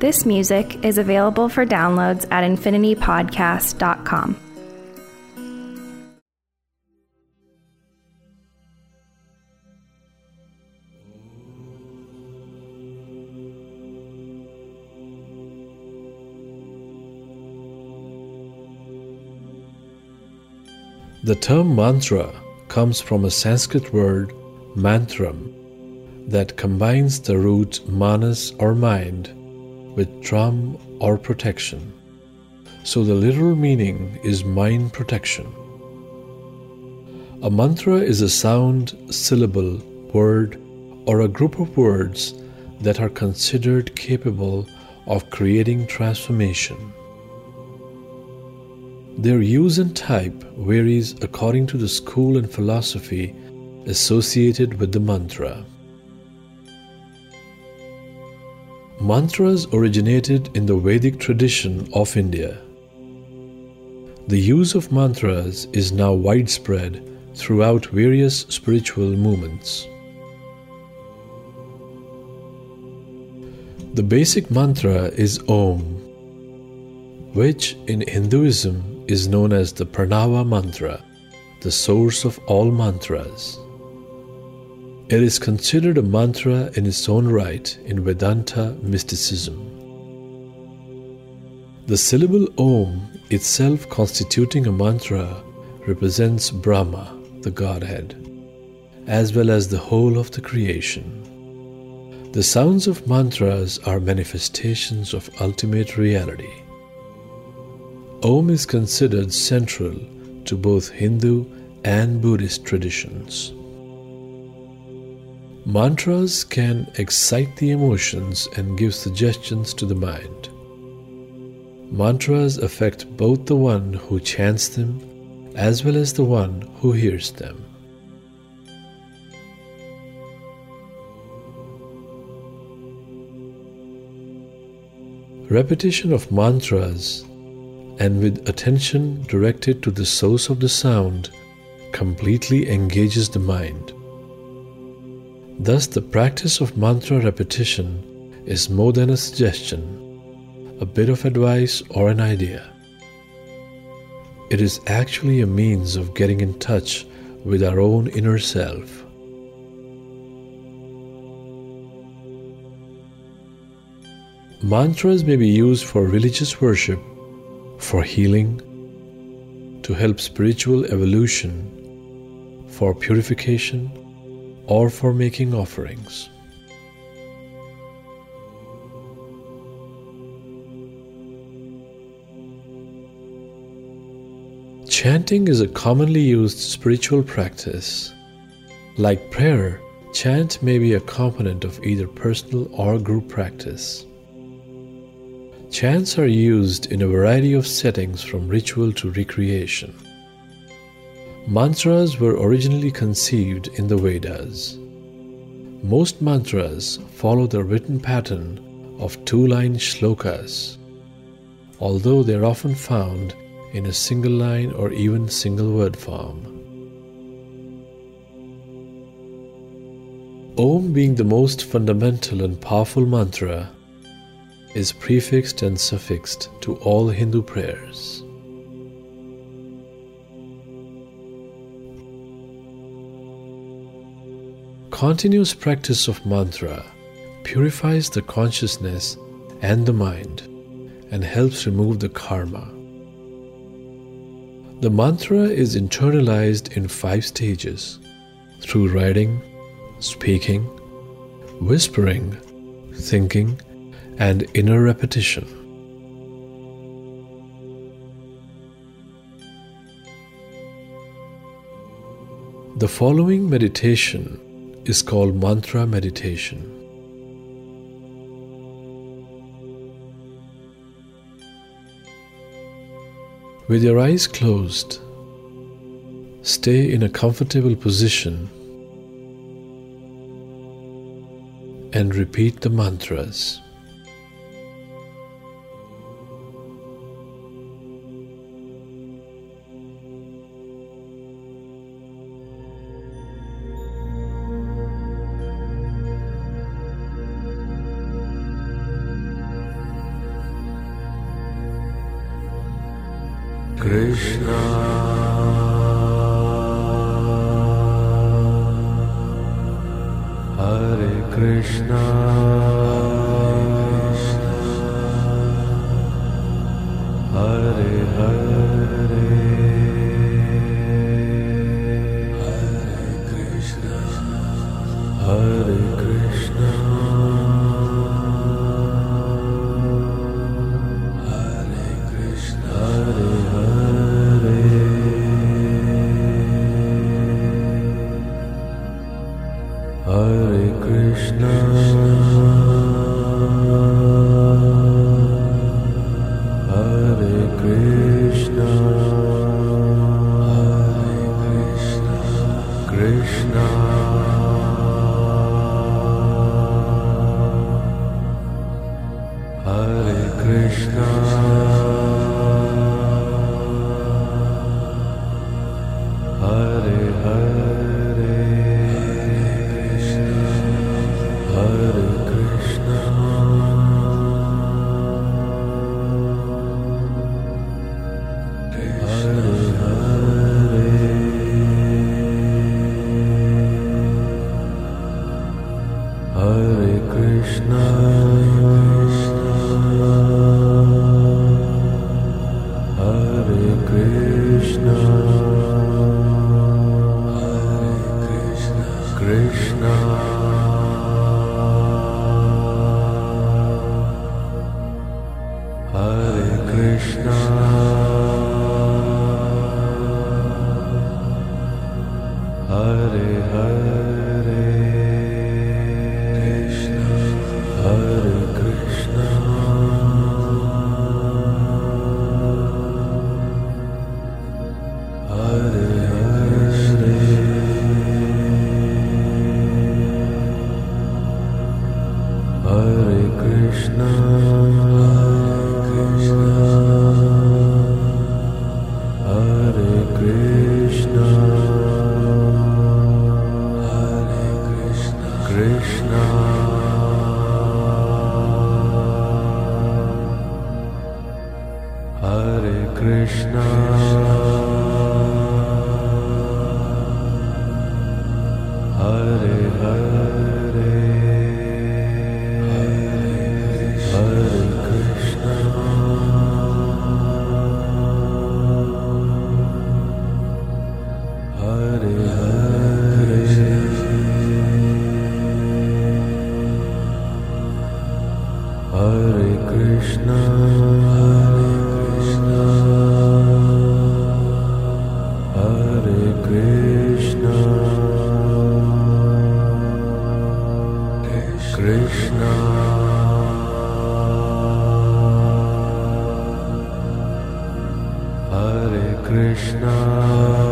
This music is available for downloads at infinitypodcast.com. The term mantra comes from a Sanskrit word mantram that combines the root manas or mind with tram or protection. So the literal meaning is mind protection. A mantra is a sound, syllable, word, or a group of words that are considered capable of creating transformation. Their use and type varies according to the school and philosophy associated with the mantra. Mantras originated in the Vedic tradition of India. The use of mantras is now widespread throughout various spiritual movements. The basic mantra is Om, which in Hinduism is known as the Pranava mantra, the source of all mantras. It is considered a mantra in its own right in Vedanta mysticism. The syllable Om itself constituting a mantra represents Brahma, the Godhead, as well as the whole of the creation. The sounds of mantras are manifestations of ultimate reality. Om is considered central to both Hindu and Buddhist traditions. Mantras can excite the emotions and give suggestions to the mind. Mantras affect both the one who chants them as well as the one who hears them. Repetition of mantras and with attention directed to the source of the sound completely engages the mind. Thus, the practice of mantra repetition is more than a suggestion, a bit of advice, or an idea. It is actually a means of getting in touch with our own inner self. Mantras may be used for religious worship, for healing, to help spiritual evolution, for purification, or for making offerings. Chanting is a commonly used spiritual practice. Like prayer, chant may be a component of either personal or group practice. Chants are used in a variety of settings from ritual to recreation. Mantras were originally conceived in the Vedas. Most mantras follow the written pattern of two line shlokas, although they are often found in a single line or even single word form. Om, being the most fundamental and powerful mantra, is prefixed and suffixed to all Hindu prayers. Continuous practice of mantra purifies the consciousness and the mind and helps remove the karma. The mantra is internalized in five stages through writing, speaking, whispering, thinking, and inner repetition. The following meditation is called mantra meditation. With your eyes closed, stay in a comfortable position and repeat the mantras. Krishna Hare Krishna Krishna Hare Hare Krishna. Hare Krishna. Hare Hare. Krishna. Hare Hare. Hare Krishna. Hare Hare. Hare Krishna. Krishna